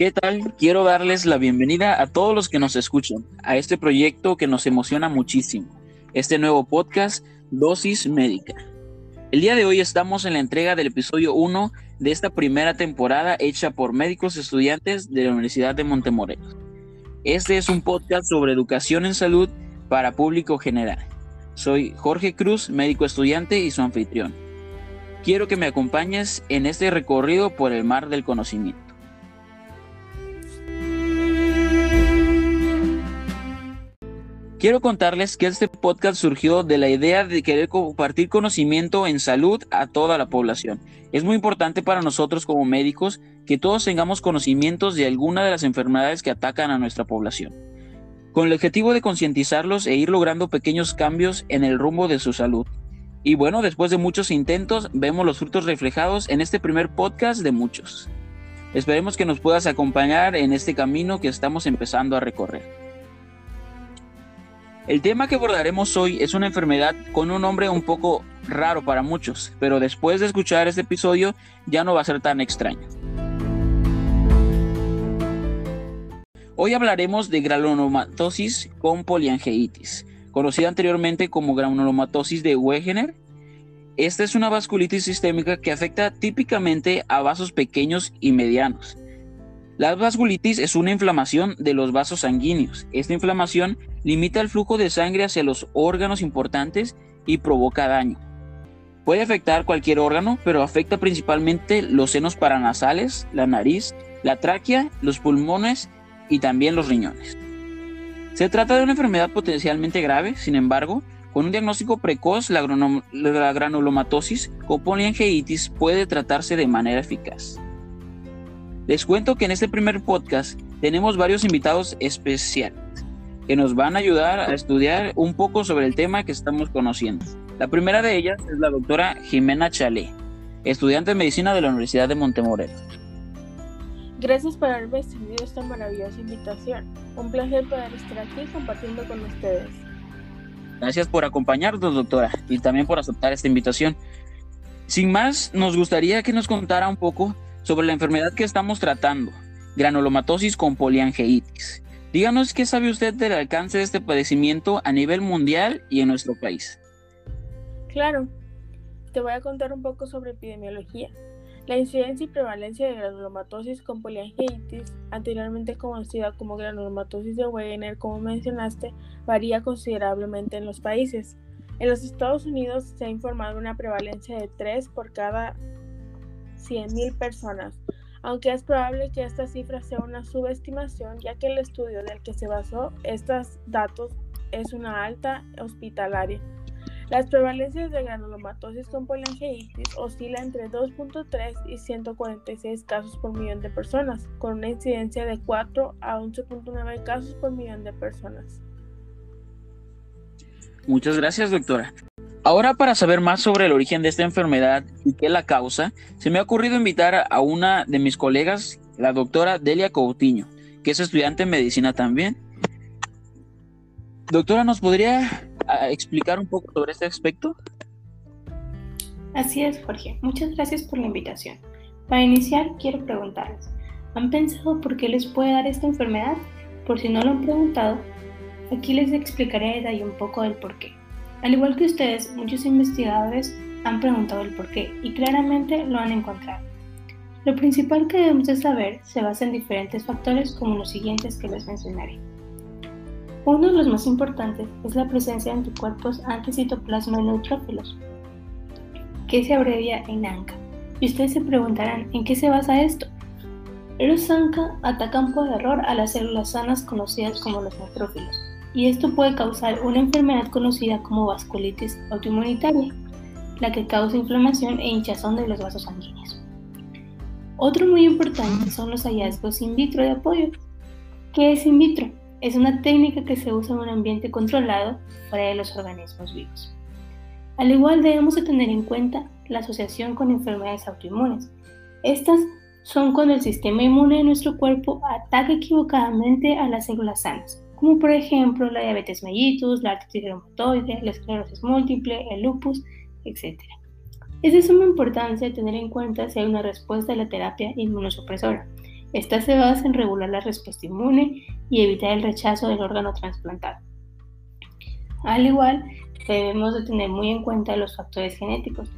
¿Qué tal? Quiero darles la bienvenida a todos los que nos escuchan a este proyecto que nos emociona muchísimo, este nuevo podcast Dosis Médica. El día de hoy estamos en la entrega del episodio 1 de esta primera temporada hecha por médicos estudiantes de la Universidad de Montemorelos. Este es un podcast sobre educación en salud para público general. Soy Jorge Cruz, médico estudiante y su anfitrión. Quiero que me acompañes en este recorrido por el mar del conocimiento. Quiero contarles que este podcast surgió de la idea de querer compartir conocimiento en salud a toda la población. Es muy importante para nosotros como médicos que todos tengamos conocimientos de alguna de las enfermedades que atacan a nuestra población, con el objetivo de concientizarlos e ir logrando pequeños cambios en el rumbo de su salud. Y bueno, después de muchos intentos, vemos los frutos reflejados en este primer podcast de muchos. Esperemos que nos puedas acompañar en este camino que estamos empezando a recorrer. El tema que abordaremos hoy es una enfermedad con un nombre un poco raro para muchos, pero después de escuchar este episodio ya no va a ser tan extraño. Hoy hablaremos de granulomatosis con poliangeitis, conocida anteriormente como granulomatosis de Wegener. Esta es una vasculitis sistémica que afecta típicamente a vasos pequeños y medianos. La vasculitis es una inflamación de los vasos sanguíneos. Esta inflamación limita el flujo de sangre hacia los órganos importantes y provoca daño. Puede afectar cualquier órgano, pero afecta principalmente los senos paranasales, la nariz, la tráquea, los pulmones y también los riñones. Se trata de una enfermedad potencialmente grave, sin embargo, con un diagnóstico precoz, la, granulomatosis o poliangeitis puede tratarse de manera eficaz. Les cuento que en este primer podcast tenemos varios invitados especiales que nos van a ayudar a estudiar un poco sobre el tema que estamos conociendo. La primera de ellas es la doctora Jimena Chalé, estudiante de medicina de la Universidad de Montemorelos. Gracias por haberme extendido esta maravillosa invitación. Un placer poder estar aquí compartiendo con ustedes. Gracias por acompañarnos, doctora, y también por aceptar esta invitación. Sin más, nos gustaría que nos contara un poco sobre la enfermedad que estamos tratando, granulomatosis con poliangeitis. Díganos qué sabe usted del alcance de este padecimiento a nivel mundial y en nuestro país. Claro, te voy a contar un poco sobre epidemiología. La incidencia y prevalencia de granulomatosis con poliangeitis, anteriormente conocida como granulomatosis de Wegener, como mencionaste, varía considerablemente en los países. En los Estados Unidos se ha informado una prevalencia de 3 por cada 100.000 personas, aunque es probable que esta cifra sea una subestimación, ya que el estudio del que se basó estos datos es una alta hospitalaria. Las prevalencias de granulomatosis con poliangeitis oscilan entre 2.3 y 146 casos por millón de personas, con una incidencia de 4 a 11.9 casos por millón de personas. Muchas gracias, doctora. Ahora para saber más sobre el origen de esta enfermedad y qué la causa, se me ha ocurrido invitar a una de mis colegas, la doctora Delia Coutinho, que es estudiante en medicina también. Doctora, ¿nos podría ah, explicar un poco sobre este aspecto? Así es, Jorge. Muchas gracias por la invitación. Para iniciar, quiero preguntarles, ¿han pensado por qué les puede dar esta enfermedad? Por si no lo han preguntado, aquí les explicaré de ahí un poco del por qué. Al igual que ustedes, muchos investigadores han preguntado el por qué y claramente lo han encontrado. Lo principal que debemos de saber se basa en diferentes factores como los siguientes que les mencionaré. Uno de los más importantes es la presencia de anticuerpos anticitoplasma neutrófilos, que se abrevia en ANCA. Y ustedes se preguntarán, ¿en qué se basa esto? Los ANCA atacan por error a las células sanas conocidas como los neutrófilos, y esto puede causar una enfermedad conocida como vasculitis autoinmunitaria, la que causa inflamación e hinchazón de los vasos sanguíneos. Otro muy importante son los hallazgos in vitro de apoyo. ¿Qué es in vitro? Es una técnica que se usa en un ambiente controlado fuera de los organismos vivos. Al igual debemos de tener en cuenta la asociación con enfermedades autoinmunes. Estas son cuando el sistema inmune de nuestro cuerpo ataca equivocadamente a las células sanas, como por ejemplo la diabetes mellitus, la artritis reumatoide, la esclerosis múltiple, el lupus, etc. Es de suma importancia tener en cuenta si hay una respuesta a la terapia inmunosupresora Esta se basa en regular la respuesta inmune y evitar el rechazo del órgano trasplantado. Al igual, debemos de tener muy en cuenta los factores genéticos,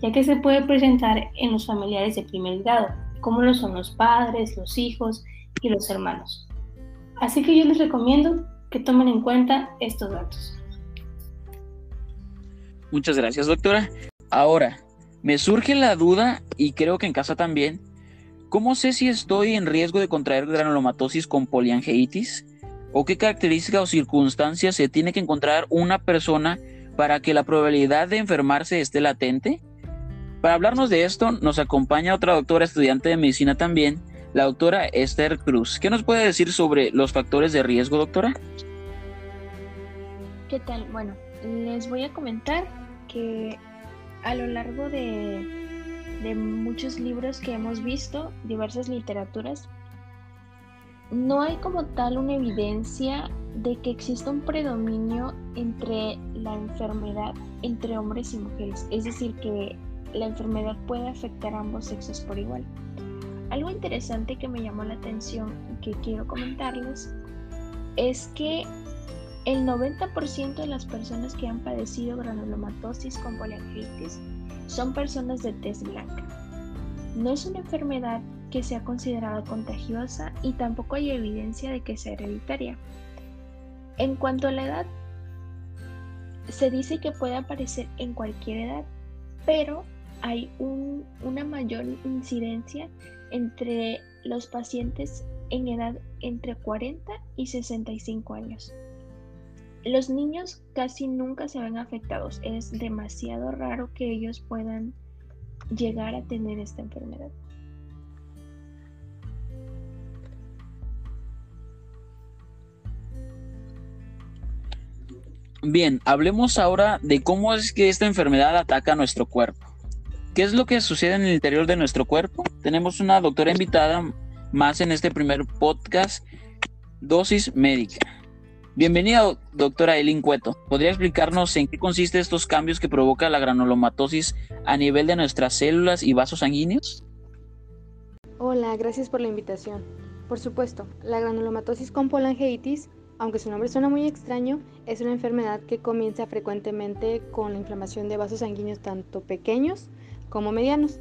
ya que se puede presentar en los familiares de primer grado, como lo son los padres, los hijos y los hermanos. Así que yo les recomiendo que tomen en cuenta estos datos. Muchas gracias, doctora. Ahora, me surge la duda, y creo que en casa también, ¿cómo sé si estoy en riesgo de contraer granulomatosis con poliangeitis? ¿O qué características o circunstancias se tiene que encontrar una persona para que la probabilidad de enfermarse esté latente? Para hablarnos de esto, nos acompaña otra doctora estudiante de medicina también, la doctora Esther Cruz. ¿Qué nos puede decir sobre los factores de riesgo, doctora? ¿Qué tal? Bueno, les voy a comentar que a lo largo de, de muchos libros que hemos visto, diversas literaturas, no hay como tal una evidencia de que exista un predominio entre la enfermedad entre hombres y mujeres, es decir, que la enfermedad puede afectar a ambos sexos por igual. Algo interesante que me llamó la atención y que quiero comentarles es que el 90% de las personas que han padecido granulomatosis con poliartritis son personas de tez blanca. No es una enfermedad que sea considerada contagiosa y tampoco hay evidencia de que sea hereditaria. En cuanto a la edad, se dice que puede aparecer en cualquier edad, pero hay una mayor incidencia entre los pacientes en edad entre 40 y 65 años. Los niños casi nunca se ven afectados. Es demasiado raro que ellos puedan llegar a tener esta enfermedad. Bien, hablemos ahora de cómo es que esta enfermedad ataca a nuestro cuerpo. ¿Qué es lo que sucede en el interior de nuestro cuerpo? Tenemos una doctora invitada más en este primer podcast, Dosis Médica. Bienvenida, doctora Elin Cueto. ¿Podría explicarnos en qué consisten estos cambios que provoca la granulomatosis a nivel de nuestras células y vasos sanguíneos? Hola, gracias por la invitación. Por supuesto, la granulomatosis con polangeitis aunque su nombre suena muy extraño, es una enfermedad que comienza frecuentemente con la inflamación de vasos sanguíneos tanto pequeños como medianos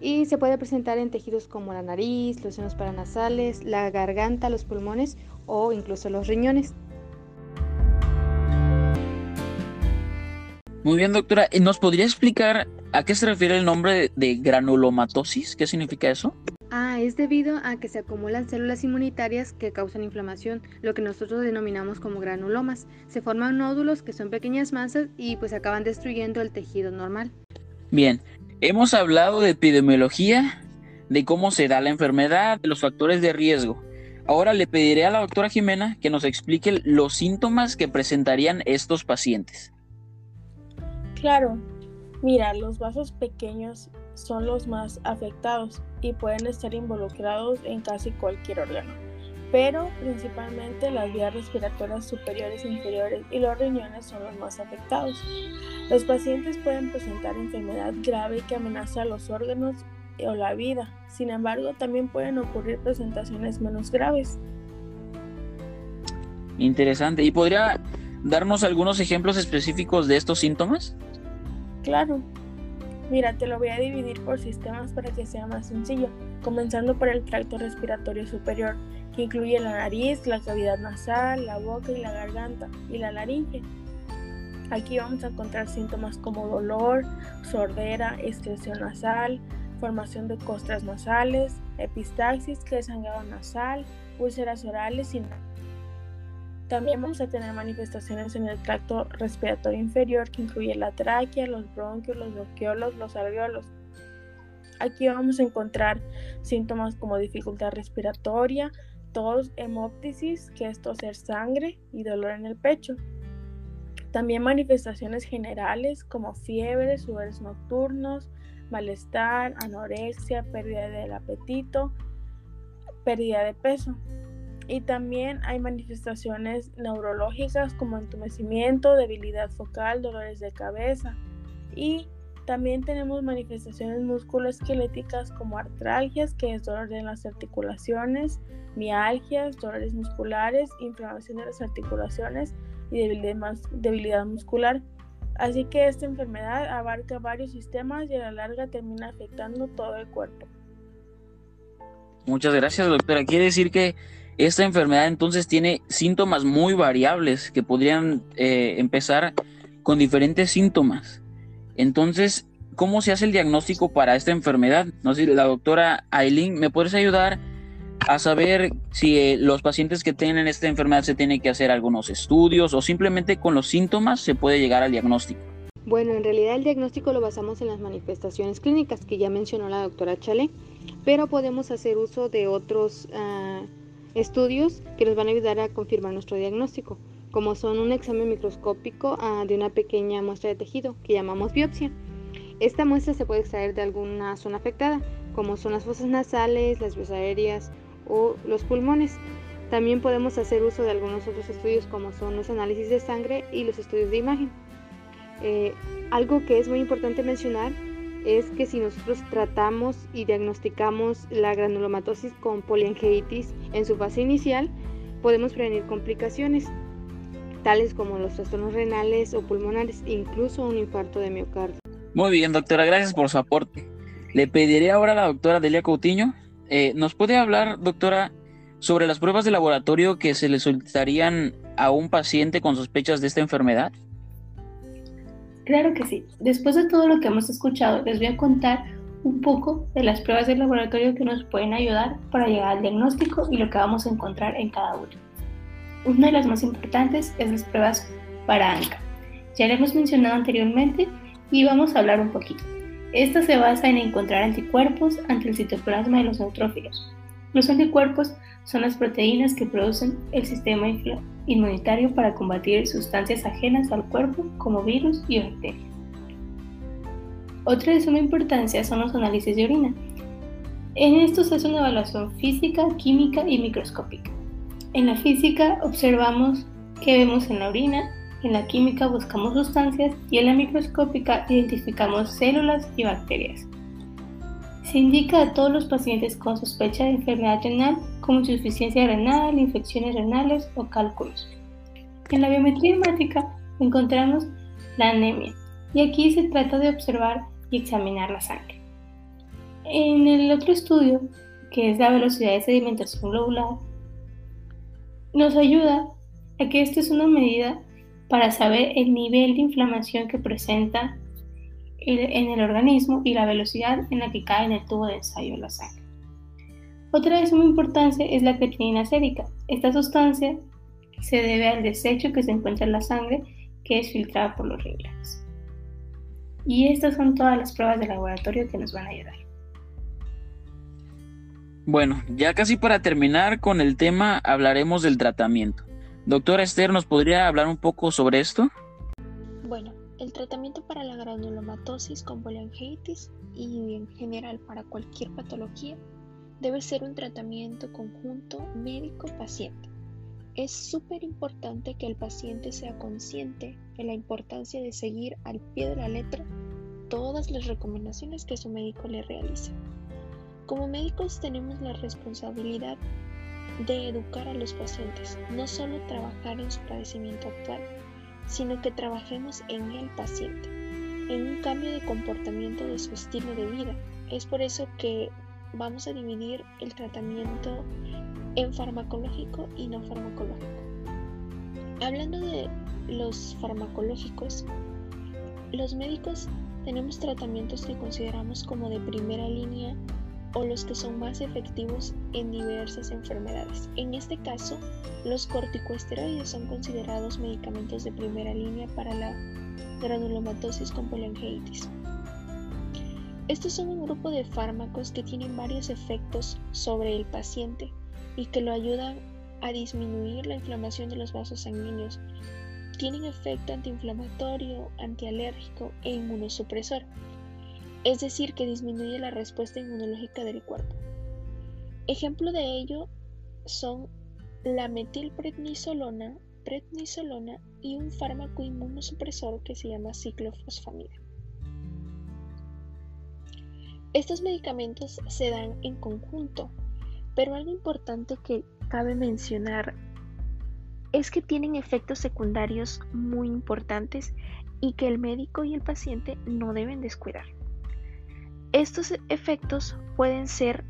y se puede presentar en tejidos como la nariz, los senos paranasales, la garganta, los pulmones o incluso los riñones. Muy bien, doctora. ¿Nos podría explicar a qué se refiere el nombre de granulomatosis? ¿Qué significa eso? Ah, es debido a que se acumulan células inmunitarias que causan inflamación, lo que nosotros denominamos como granulomas. Se forman nódulos que son pequeñas masas y pues acaban destruyendo el tejido normal. Bien, hemos hablado de epidemiología, de cómo se da la enfermedad, de los factores de riesgo. Ahora le pediré a la doctora Jimena que nos explique los síntomas que presentarían estos pacientes. Claro, mira, los vasos pequeños son los más afectados y pueden estar involucrados en casi cualquier órgano, pero principalmente las vías respiratorias superiores e inferiores y los riñones son los más afectados. Los pacientes pueden presentar enfermedad grave que amenaza los órganos o la vida, sin embargo también pueden ocurrir presentaciones menos graves. Interesante. ¿Y podría darnos algunos ejemplos específicos de estos síntomas? Claro, Mira, te lo voy a dividir por sistemas para que sea más sencillo, comenzando por el tracto respiratorio superior, que incluye la nariz, la cavidad nasal, la boca y la garganta, y la laringe. Aquí vamos a encontrar síntomas como dolor, sordera, excreción nasal, formación de costras nasales, epistaxis, que es sangrado nasal, úlceras orales y también vamos a tener manifestaciones en el tracto respiratorio inferior que incluye la tráquea, los bronquios, los bronquiolos, los alveolos. Aquí vamos a encontrar síntomas como dificultad respiratoria, tos, hemóptisis, que es toser sangre y dolor en el pecho. También manifestaciones generales como fiebre, sudores nocturnos, malestar, anorexia, pérdida del apetito, pérdida de peso. Y también hay manifestaciones neurológicas como entumecimiento, debilidad focal, dolores de cabeza. Y También tenemos manifestaciones musculoesqueléticas como artralgias, que es dolor en las articulaciones, mialgias, dolores musculares, inflamación de las articulaciones y debilidad, muscular. Así que esta enfermedad abarca varios sistemas y a la larga termina afectando todo el cuerpo. Muchas gracias, doctora. Quiere decir que esta enfermedad entonces tiene síntomas muy variables que podrían eh, empezar con diferentes síntomas. Entonces, ¿cómo se hace el diagnóstico para esta enfermedad? No sé, la doctora Aileen, ¿me puedes ayudar a saber si eh, los pacientes que tienen esta enfermedad se tienen que hacer algunos estudios o simplemente con los síntomas se puede llegar al diagnóstico? Bueno, en realidad el diagnóstico lo basamos en las manifestaciones clínicas que ya mencionó la doctora Chale, pero podemos hacer uso de otros ah, estudios que nos van a ayudar a confirmar nuestro diagnóstico como son un examen microscópico ah, de una pequeña muestra de tejido que llamamos biopsia. Esta muestra se puede extraer de alguna zona afectada, como son las fosas nasales, las vías aéreas o los pulmones. También podemos hacer uso de algunos otros estudios como son los análisis de sangre y los estudios de imagen. Eh, algo que es muy importante mencionar es que si nosotros tratamos y diagnosticamos la granulomatosis con poliangeitis en su fase inicial, podemos prevenir complicaciones tales como los trastornos renales o pulmonares, incluso un infarto de miocardio. Muy bien, doctora, gracias por su aporte. Le pediré ahora a la doctora Delia Coutinho, eh, ¿nos puede hablar, doctora, sobre las pruebas de laboratorio que se le solicitarían a un paciente con sospechas de esta enfermedad? Claro que sí. Después de todo lo que hemos escuchado, les voy a contar un poco de las pruebas de laboratorio que nos pueden ayudar para llegar al diagnóstico y lo que vamos a encontrar en cada uno. Una de las más importantes es las pruebas para ANCA. Ya la hemos mencionado anteriormente y vamos a hablar un poquito. Esta se basa en encontrar anticuerpos ante el citoplasma de los neutrófilos. Los anticuerpos son las proteínas que producen el sistema inmunitario para combatir sustancias ajenas al cuerpo como virus y bacterias. Otra de suma importancia son los análisis de orina. En estos hace una evaluación física, química y microscópica. En la física observamos qué vemos en la orina, en la química buscamos sustancias y en la microscópica identificamos células y bacterias. Se indica a todos los pacientes con sospecha de enfermedad renal como insuficiencia renal, infecciones renales o cálculos. En la biometría hemática encontramos la anemia y aquí se trata de observar y examinar la sangre. En el otro estudio, que es la velocidad de sedimentación globular, nos ayuda a que esta es una medida para saber el nivel de inflamación que presenta en el organismo y la velocidad en la que cae en el tubo de ensayo la sangre. Otra de suma importancia es la creatinina sérica. Esta sustancia se debe al desecho que se encuentra en la sangre que es filtrada por los riñones. Y estas son todas las pruebas de laboratorio que nos van a ayudar. Bueno, ya casi para terminar con el tema hablaremos del tratamiento. Doctora Esther, ¿nos podría hablar un poco sobre esto? Bueno, el tratamiento para la granulomatosis con poliangitis y en general para cualquier patología debe ser un tratamiento conjunto médico-paciente. Es súper importante que el paciente sea consciente de la importancia de seguir al pie de la letra todas las recomendaciones que su médico le realice. Como médicos tenemos la responsabilidad de educar a los pacientes, no solo trabajar en su padecimiento actual, sino que trabajemos en el paciente, en un cambio de comportamiento de su estilo de vida. Es por eso que vamos a dividir el tratamiento en farmacológico y no farmacológico. Hablando de los farmacológicos, los médicos tenemos tratamientos que consideramos como de primera línea o los que son más efectivos en diversas enfermedades. En este caso, los corticosteroides son considerados medicamentos de primera línea para la granulomatosis con poliangitis. Estos son un grupo de fármacos que tienen varios efectos sobre el paciente y que lo ayudan a disminuir la inflamación de los vasos sanguíneos. Tienen efecto antiinflamatorio, antialérgico e inmunosupresor es decir, que disminuye la respuesta inmunológica del cuerpo. Ejemplo de ello son la metilprednisolona, prednisolona y un fármaco inmunosupresor que se llama ciclofosfamida. Estos medicamentos se dan en conjunto, pero algo importante que cabe mencionar es que tienen efectos secundarios muy importantes y que el médico y el paciente no deben descuidar. Estos efectos pueden ser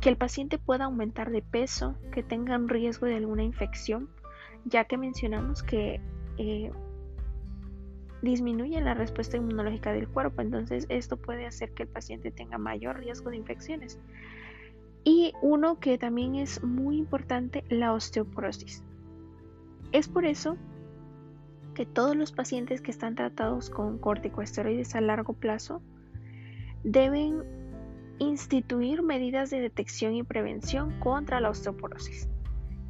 que el paciente pueda aumentar de peso, que tenga un riesgo de alguna infección, ya que mencionamos que eh, disminuye la respuesta inmunológica del cuerpo, entonces esto puede hacer que el paciente tenga mayor riesgo de infecciones. Y uno que también es muy importante, la osteoporosis. Es por eso que todos los pacientes que están tratados con corticosteroides a largo plazo deben instituir medidas de detección y prevención contra la osteoporosis,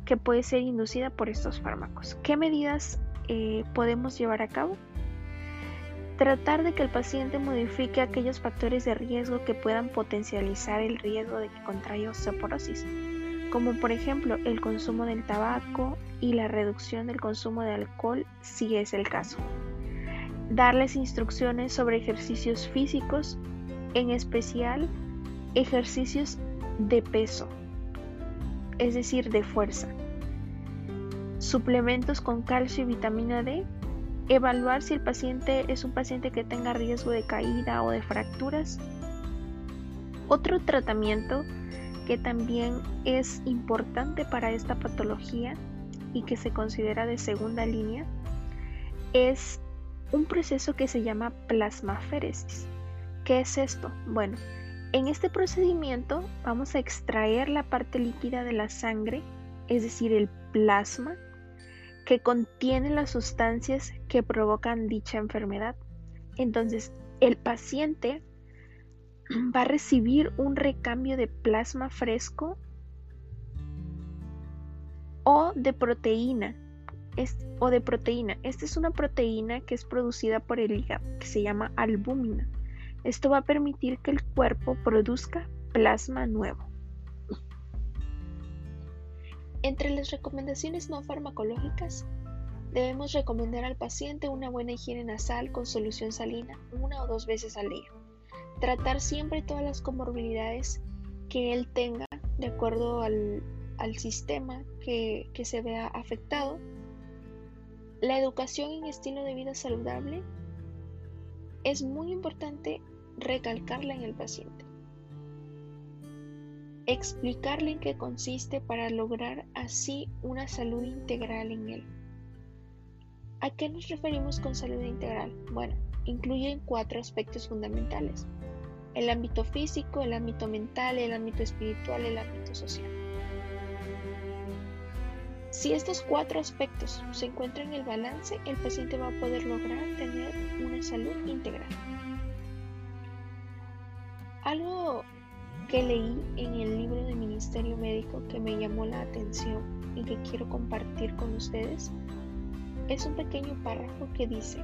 que puede ser inducida por estos fármacos. ¿Qué medidas eh, podemos llevar a cabo? Tratar de que el paciente modifique aquellos factores de riesgo que puedan potencializar el riesgo de que contraiga osteoporosis, como por ejemplo el consumo del tabaco y la reducción del consumo de alcohol si es el caso. Darles instrucciones sobre ejercicios físicos, en especial ejercicios de peso, es decir, de fuerza. Suplementos con calcio y vitamina D evaluar si el paciente es un paciente que tenga riesgo de caída o de fracturas. Otro tratamiento que también es importante para esta patología y que se considera de segunda línea es un proceso que se llama plasmaféresis. ¿Qué es esto? Bueno, en este procedimiento vamos a extraer la parte líquida de la sangre, es decir, el plasma, que contiene las sustancias que provocan dicha enfermedad. Entonces, el paciente va a recibir un recambio de plasma fresco o de proteína. o de proteína. Esta es una proteína que es producida por el hígado, que se llama albúmina. Esto va a permitir que el cuerpo produzca plasma nuevo. Entre las recomendaciones no farmacológicas, debemos recomendar al paciente una buena higiene nasal con solución salina una o dos veces al día. Tratar siempre todas las comorbilidades que él tenga de acuerdo al, sistema que, que se vea afectado. La educación en estilo de vida saludable es muy importante recalcarla en el paciente explicarle en qué consiste para lograr así una salud integral en él. ¿A qué nos referimos con salud integral? Bueno, incluyen cuatro aspectos fundamentales. El ámbito físico, el ámbito mental, el ámbito espiritual, el ámbito social. Si estos cuatro aspectos se encuentran en el balance, el paciente va a poder lograr tener una salud integral. Que leí en el libro de Ministerio Médico que me llamó la atención y que quiero compartir con ustedes es un pequeño párrafo que dice,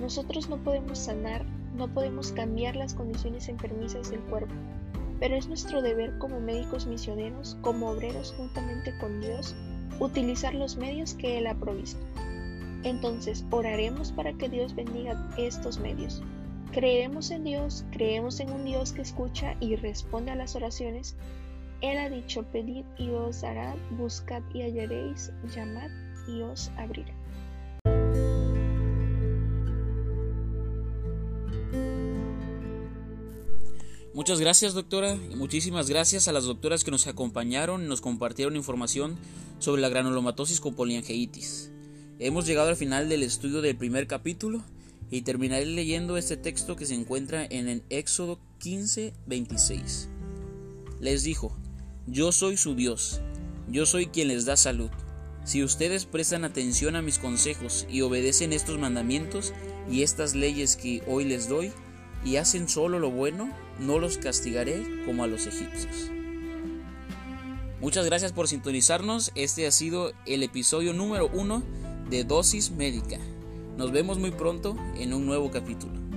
nosotros no podemos sanar, no podemos cambiar las condiciones enfermizas del cuerpo, pero es nuestro deber como médicos misioneros, como obreros juntamente con Dios, utilizar los medios que Él ha provisto. Entonces, oraremos para que Dios bendiga estos medios, Creemos en Dios, creemos en un Dios que escucha y responde a las oraciones. Él ha dicho, pedid y os dará, buscad y hallaréis, llamad y os abrirá. Muchas gracias doctora y muchísimas gracias a las doctoras que nos acompañaron y nos compartieron información sobre la granulomatosis con poliangeitis. Hemos llegado al final del estudio del primer capítulo y terminaré leyendo este texto que se encuentra en el Éxodo 15, 26. Les dijo, yo soy su Dios, yo soy quien les da salud. Si ustedes prestan atención a mis consejos y obedecen estos mandamientos y estas leyes que hoy les doy, y hacen solo lo bueno, no los castigaré como a los egipcios. Muchas gracias por sintonizarnos. Este ha sido el episodio número uno de Dosis Médica. Nos vemos muy pronto en un nuevo capítulo.